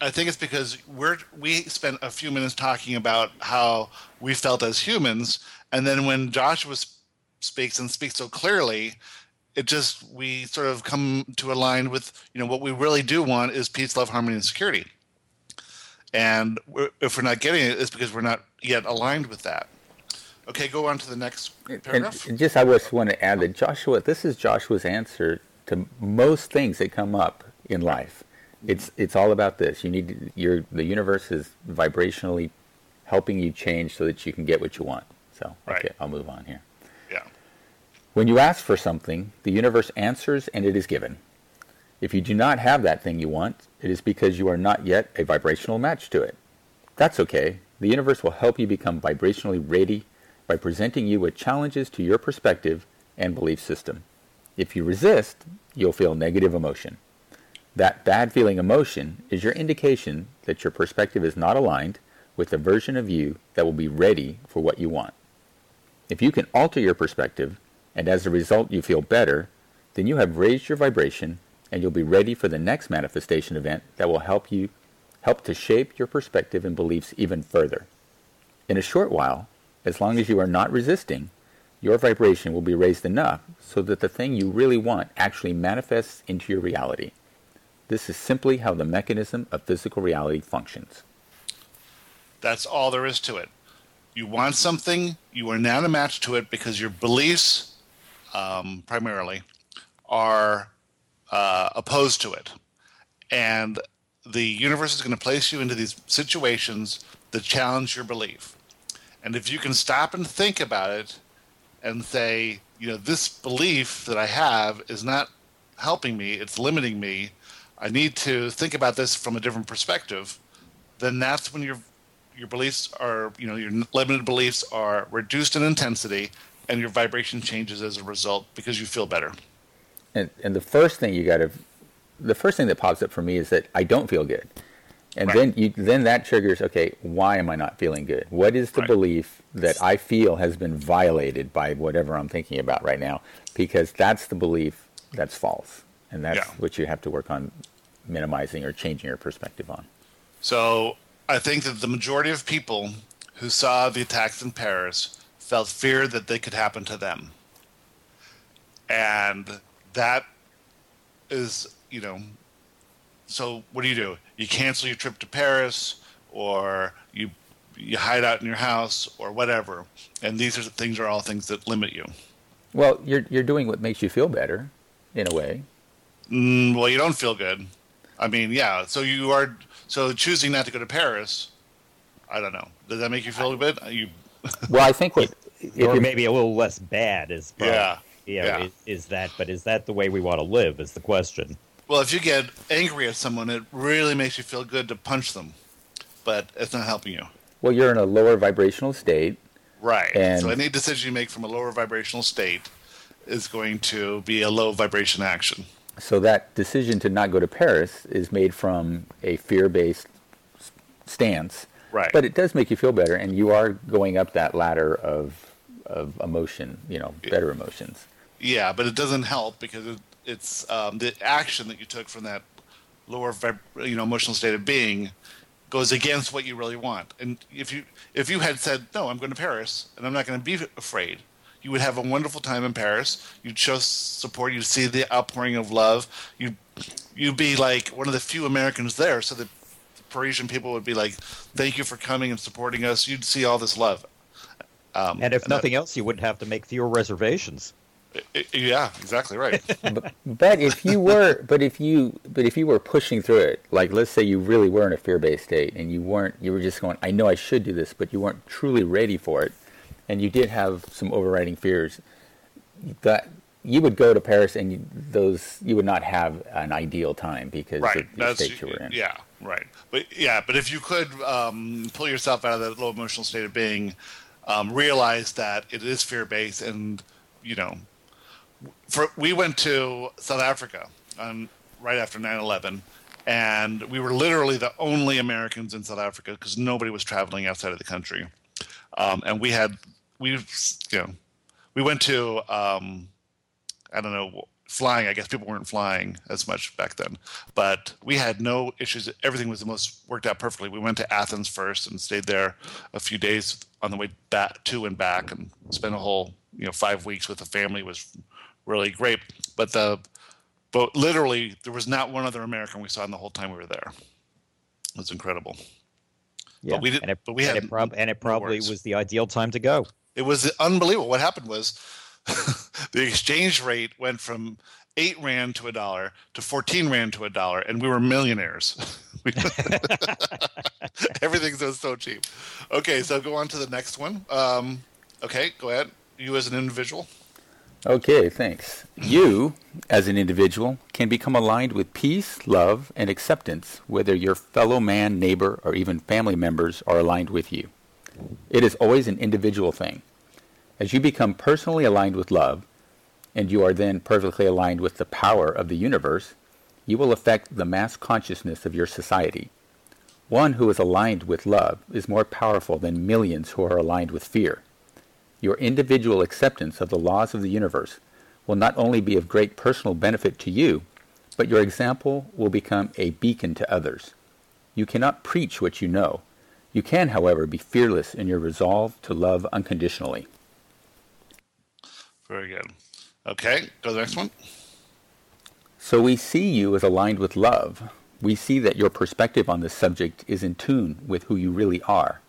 I think it's because we're we spent a few minutes talking about how we felt as humans, and then when Joshua speaks and speaks so clearly, it just we sort of come to align with you know what we really do want is peace, love, harmony, and security and we're, if we're not getting it, it's because we're not yet aligned with that. Okay, go on to the next paragraph.
And just I just want to add that Joshua, this is Joshua's answer to most things that come up in life. It's it's all about this. You need your the universe is vibrationally helping you change so that you can get what you want. So okay. I'll move on here.
Yeah.
When you ask for something, the universe answers and it is given. If you do not have that thing you want, it is because you are not yet a vibrational match to it. That's okay. The universe will help you become vibrationally ready by presenting you with challenges to your perspective and belief system. If you resist, you'll feel negative emotion. That bad feeling emotion is your indication that your perspective is not aligned with the version of you that will be ready for what you want. If you can alter your perspective, and as a result you feel better, then you have raised your vibration and you'll be ready for the next manifestation event that will help you help to shape your perspective and beliefs even further. In a short while, as long as you are not resisting, your vibration will be raised enough so that the thing you really want actually manifests into your reality. This is simply how the mechanism of physical reality functions.
That's all there is to it. You want something, you are not a match to it because your beliefs, um, primarily, are uh, opposed to it. And the universe is going to place you into these situations that challenge your belief. And if you can stop and think about it and say, you know, this belief that I have is not helping me, it's limiting me. I need to think about this from a different perspective. Then that's when your your beliefs are, you know, your limited beliefs are reduced in intensity and your vibration changes as a result because you feel better.
And and the first thing you got to the first thing that pops up for me is that I don't feel good. And right. then you then that triggers okay, why am I not feeling good? What is the right. belief that I feel has been violated by whatever I'm thinking about right now? Because that's the belief that's false. And that's yeah. what you have to work on minimizing or changing your perspective on.
So I think that the majority of people who saw the attacks in Paris felt fear that they could happen to them. And that is, you know, so what do you do? You cancel your trip to Paris or you you hide out in your house or whatever. And these are things are all things that limit you.
Well, you're you're doing what makes you feel better in a way.
Mm, well, you don't feel good. I mean, yeah. So you are so choosing not to go to Paris. I don't know. Does that make you feel good? You.
well, I think what
or maybe a little less bad is probably, yeah. You know, yeah. Is, is that but is that the way we want to live? Is the question.
Well, if you get angry at someone, it really makes you feel good to punch them, but it's not helping you.
Well, you're in a lower vibrational state.
Right. And so any decision you make from a lower vibrational state is going to be a low vibration action.
So that decision to not go to Paris is made from a fear-based stance.
Right.
But it does make you feel better, and you are going up that ladder of of emotion, you know, better emotions.
Yeah, but it doesn't help because it, it's um, the action that you took from that lower, you know, emotional state of being goes against what you really want. And if you if you had said no, I'm going to Paris and I'm not going to be afraid, you would have a wonderful time in Paris. You'd show support. You'd see the outpouring of love. You you'd be like one of the few Americans there, so the Parisian people would be like, "Thank you for coming and supporting us." You'd see all this love.
Um, and if nothing that, else, you wouldn't have to make fewer reservations.
Yeah, exactly right.
but, but, if you were, but if you, but if you were pushing through it, like let's say you really were in a fear-based state and you weren't, you were just going, I know I should do this, but you weren't truly ready for it, and you did have some overriding fears, that you would go to Paris and you, those you would not have an ideal time because
right.
of the state you were in.
Yeah, right. But yeah, but if you could um, pull yourself out of that low emotional state of being, um, realize that it is fear-based and you know for we went to South Africa on, right after 9/11, and we were literally the only Americans in South Africa because nobody was traveling outside of the country, um, and we had we you know we went to um, I don't know flying. I guess people weren't flying as much back then, but we had no issues. Everything was the most worked out perfectly. We went to Athens first and stayed there a few days on the way back to and back, and spent a whole you know five weeks with the family. It was really great. But the but literally there was not one other American we saw in the whole time we were there. It was incredible.
Yeah, but we did, and it, but we and had it prob- and it probably was the ideal time to go.
It was unbelievable. What happened was the exchange rate went from eight rand to a dollar to 14 rand to a dollar and we were millionaires everything's so, so cheap okay so go on to the next one um, okay go ahead you as an individual
Okay, thanks. You, as an individual, can become aligned with peace, love, and acceptance whether your fellow man, neighbor, or even family members are aligned with you. It is always an individual thing. As you become personally aligned with love, and you are then perfectly aligned with the power of the universe, you will affect the mass consciousness of your society. One who is aligned with love is more powerful than millions who are aligned with fear. Your individual acceptance of the laws of the universe will not only be of great personal benefit to you, but your example will become a beacon to others. You cannot preach what you know. You can, however, be fearless in your resolve to love unconditionally.
Very good. Okay, go to the next one.
So we see you as aligned with love. We see that your perspective on this subject is in tune with who you really are.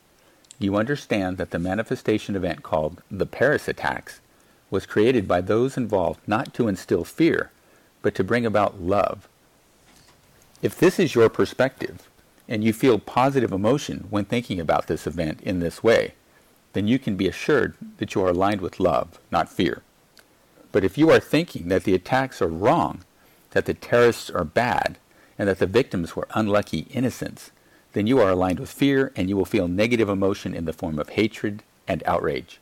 You understand that the manifestation event called the Paris attacks was created by those involved not to instill fear, but to bring about love. If this is your perspective, and you feel positive emotion when thinking about this event in this way, then you can be assured that you are aligned with love, not fear. But if you are thinking that the attacks are wrong, that the terrorists are bad, and that the victims were unlucky innocents, then you are aligned with fear and you will feel negative emotion in the form of hatred and outrage.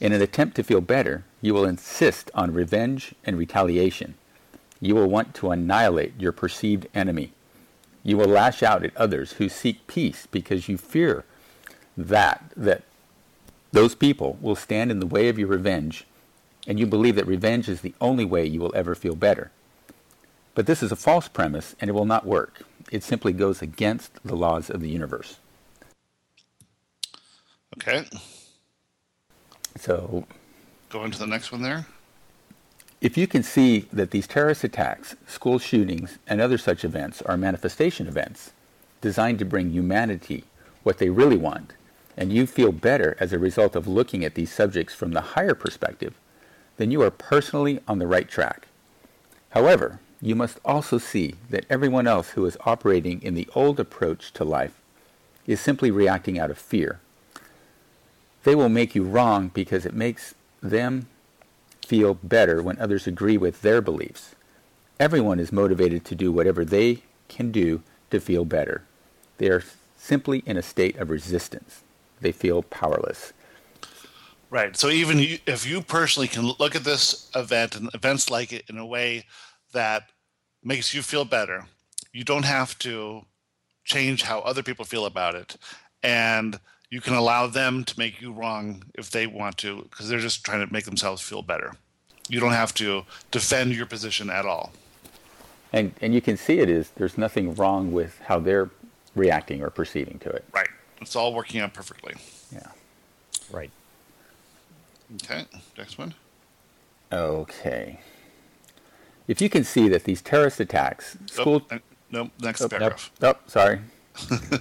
In an attempt to feel better, you will insist on revenge and retaliation. You will want to annihilate your perceived enemy. You will lash out at others who seek peace because you fear that that those people will stand in the way of your revenge and you believe that revenge is the only way you will ever feel better. But this is a false premise and it will not work. It simply goes against the laws of the universe.
Okay.
So,
Going to the next one there.
if you can see that these terrorist attacks, school shootings, and other such events are manifestation events designed to bring humanity what they really want, and you feel better as a result of looking at these subjects from the higher perspective, then you are personally on the right track. However, you must also see that everyone else who is operating in the old approach to life is simply reacting out of fear. They will make you wrong because it makes them feel better when others agree with their beliefs. Everyone is motivated to do whatever they can do to feel better. They are simply in a state of resistance. They feel powerless.
Right. So even you, if you personally can look at this event and events like it in a way that makes you feel better, you don't have to change how other people feel about it, and you can allow them to make you wrong if they want to, because they're just trying to make themselves feel better. You don't have to defend your position at all.
And and you can see it is there's nothing wrong with how they're reacting or perceiving to it.
Right. It's all working out perfectly.
Yeah.
Right.
Okay. Next one.
Okay. If you can see that these terrorist attacks, school
Oh, no, next
Oh,
paragraph.
Oh, sorry.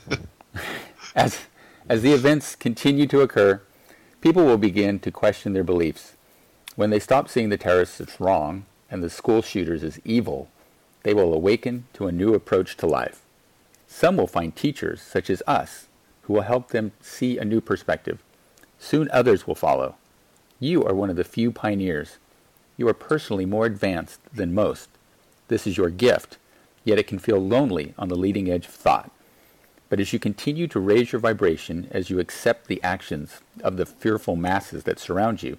as as the events continue to occur, people will begin to question their beliefs. When they stop seeing the terrorists as wrong and the school shooters as evil, they will awaken to a new approach to life. Some will find teachers such as us who will help them see a new perspective. Soon others will follow. You are one of the few pioneers. You are personally more advanced than most. This is your gift, yet it can feel lonely on the leading edge of thought. But as you continue to raise your vibration, as you accept the actions of the fearful masses that surround you,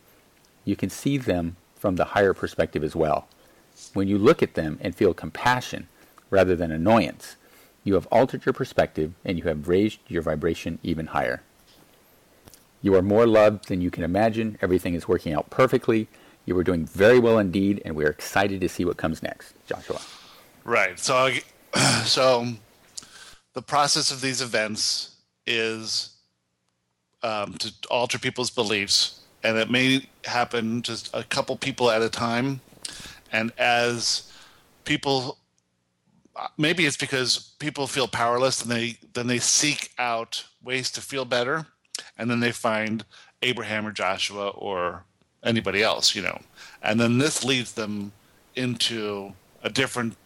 you can see them from the higher perspective as well. When you look at them and feel compassion rather than annoyance, you have altered your perspective and you have raised your vibration even higher. You are more loved than you can imagine. Everything is working out perfectly. You were doing very well indeed, and we are excited to see what comes next. Joshua.
Right. So, so the process of these events is um, to alter people's beliefs, and it may happen just a couple people at a time. And as people, maybe it's because people feel powerless, and they then they seek out ways to feel better, and then they find Abraham or Joshua or anybody else, you know, and then this leads them into a different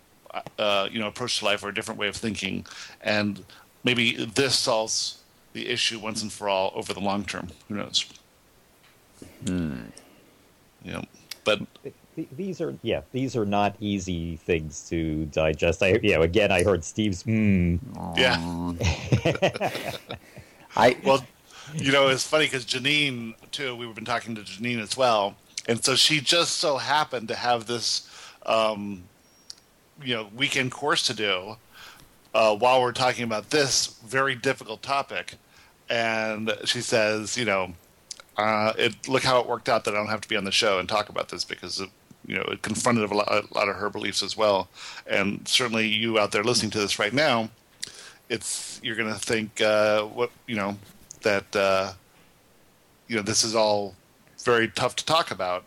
uh, you know approach to life or a different way of thinking and maybe this solves the issue once and for all over the long term who knows
Hmm.
you know but
These are yeah, these are not easy things to digest. I you know again I heard Steve's hmm.
yeah
I
well you know it's funny because janine too we've been talking to janine as well and so she just so happened to have this um, you know weekend course to do uh, while we're talking about this very difficult topic, and she says, you know, uh, it look how it worked out that I don't have to be on the show and talk about this because you know it confronted a lot, a lot of her beliefs as well, and certainly you out there listening to this right now, it's you're going to think uh, what you know that uh, you know this is all very tough to talk about,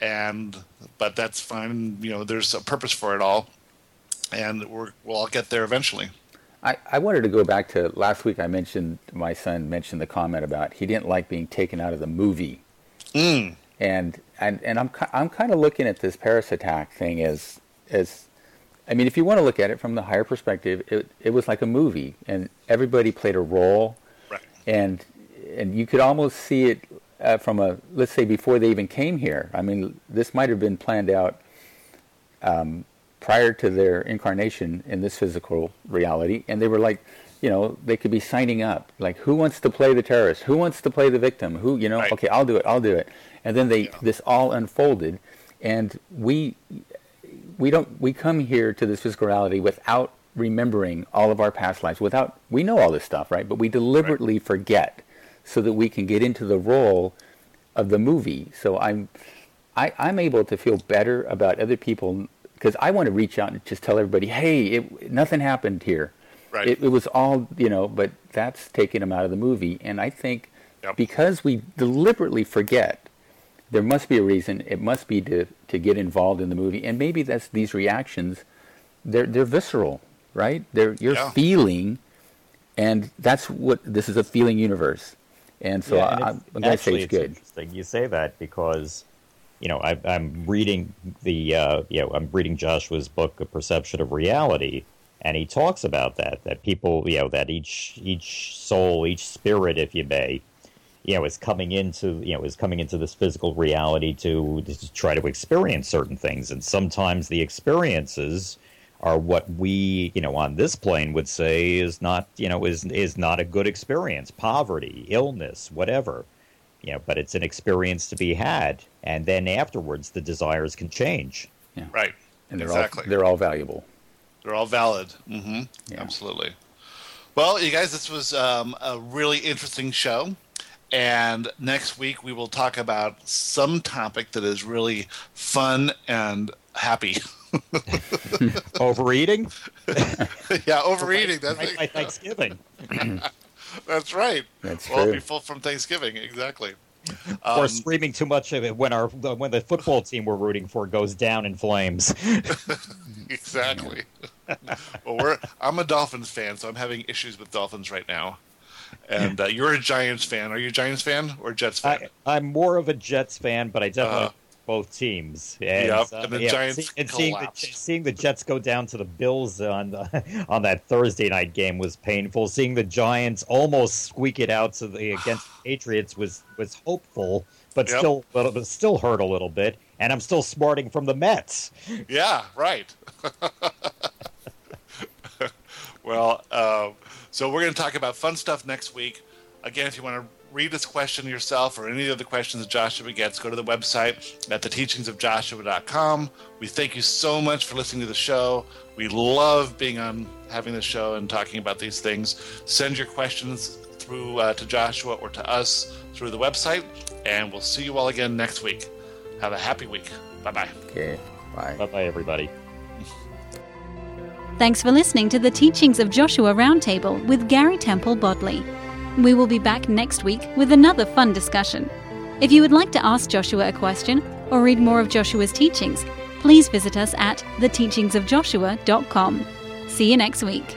and but that's fine. You know, there's a purpose for it all, and we're, we'll all get there eventually.
I, I wanted to go back to last week. I mentioned my son mentioned the comment about he didn't like being taken out of the movie,
Mm.
and and and I'm I'm kind of looking at this Paris attack thing as as I mean, if you want to look at it from the higher perspective, it it was like a movie, and everybody played a role. And and you could almost see it uh, from a let's say before they even came here. I mean, this might have been planned out um, prior to their incarnation in this physical reality, and they were like, you know, they could be signing up, like, who wants to play the terrorist? Who wants to play the victim? Who, you know,
Right.
okay, I'll do it, I'll do it, and then they this all unfolded, and we we don't we come here to this physical reality without remembering all of our past lives without we know all this stuff right but we deliberately forget so that we can get into the role of the movie so i'm I, i'm able to feel better about other people because i want to reach out and just tell everybody hey it, nothing happened here
Right.
it, it was all you know but that's taking them out of the movie and i think
Yep.
because we deliberately forget there must be a reason. It must be to, to get involved in the movie, and maybe that's these reactions. They're they're visceral, right? They're you're
Yeah.
feeling, and that's what this is a feeling universe. And so
Yeah,
I,
and
I'm
it's-
going to say
actually,
it's good.
Interesting you say that because, you know, I, I'm reading the, uh, you know, I'm reading Joshua's book, A Perception of Reality, and he talks about that. That people, you know, that each each soul, each spirit, if you may, you know, is coming into, you know, is coming into this physical reality to, to try to experience certain things, and sometimes the experiences are what we, you know, on this plane would say is not, you know, is is not a good experience. Poverty, illness, whatever. You know, but it's an experience to be had, and then afterwards the desires can change.
Right.
And they're
exactly.
all they're all valuable.
They're all valid. hmm
Yeah.
Absolutely. Well, you guys, this was um, a really interesting show. And next week we will talk about some topic that is really fun and happy.
Overeating,
yeah, overeating. That's,
right by Thanksgiving,
that's right.
That's
well,
true.
be full from Thanksgiving. Exactly.
or
Um,
screaming too much of it when our when the football team we're rooting for goes down in flames.
exactly. well, we're I'm a Dolphins fan, so I'm having issues with Dolphins right now. And uh, you're a Giants fan. Are you a Giants fan or Jets fan?
I, I'm more of a Jets fan, but I definitely
Uh,
like both teams. And,
Yep,
uh,
and the
yeah,
Giants
and seeing the, seeing the Jets go down to the Bills on the, on that Thursday night game was painful. Seeing the Giants almost squeak it out to the against the Patriots was was hopeful, but
Yep.
still but still hurt a little bit. And I'm still smarting from the Mets.
Yeah, right. well, uh, so we're going to talk about fun stuff next week. Again, if you want to read this question yourself or any of the questions that Joshua gets, go to the website at theteachingsofjoshua.com. We thank you so much for listening to the show. We love being on having the show and talking about these things. Send your questions through uh, to Joshua or to us through the website, and we'll see you all again next week. Have a happy week. Bye bye.
Okay, bye.
Bye bye, everybody.
Thanks for listening to the Teachings of Joshua Roundtable with Gary Temple Bodley. We will be back next week with another fun discussion. If you would like to ask Joshua a question or read more of Joshua's teachings, please visit us at theteachingsofjoshua.com. See you next week.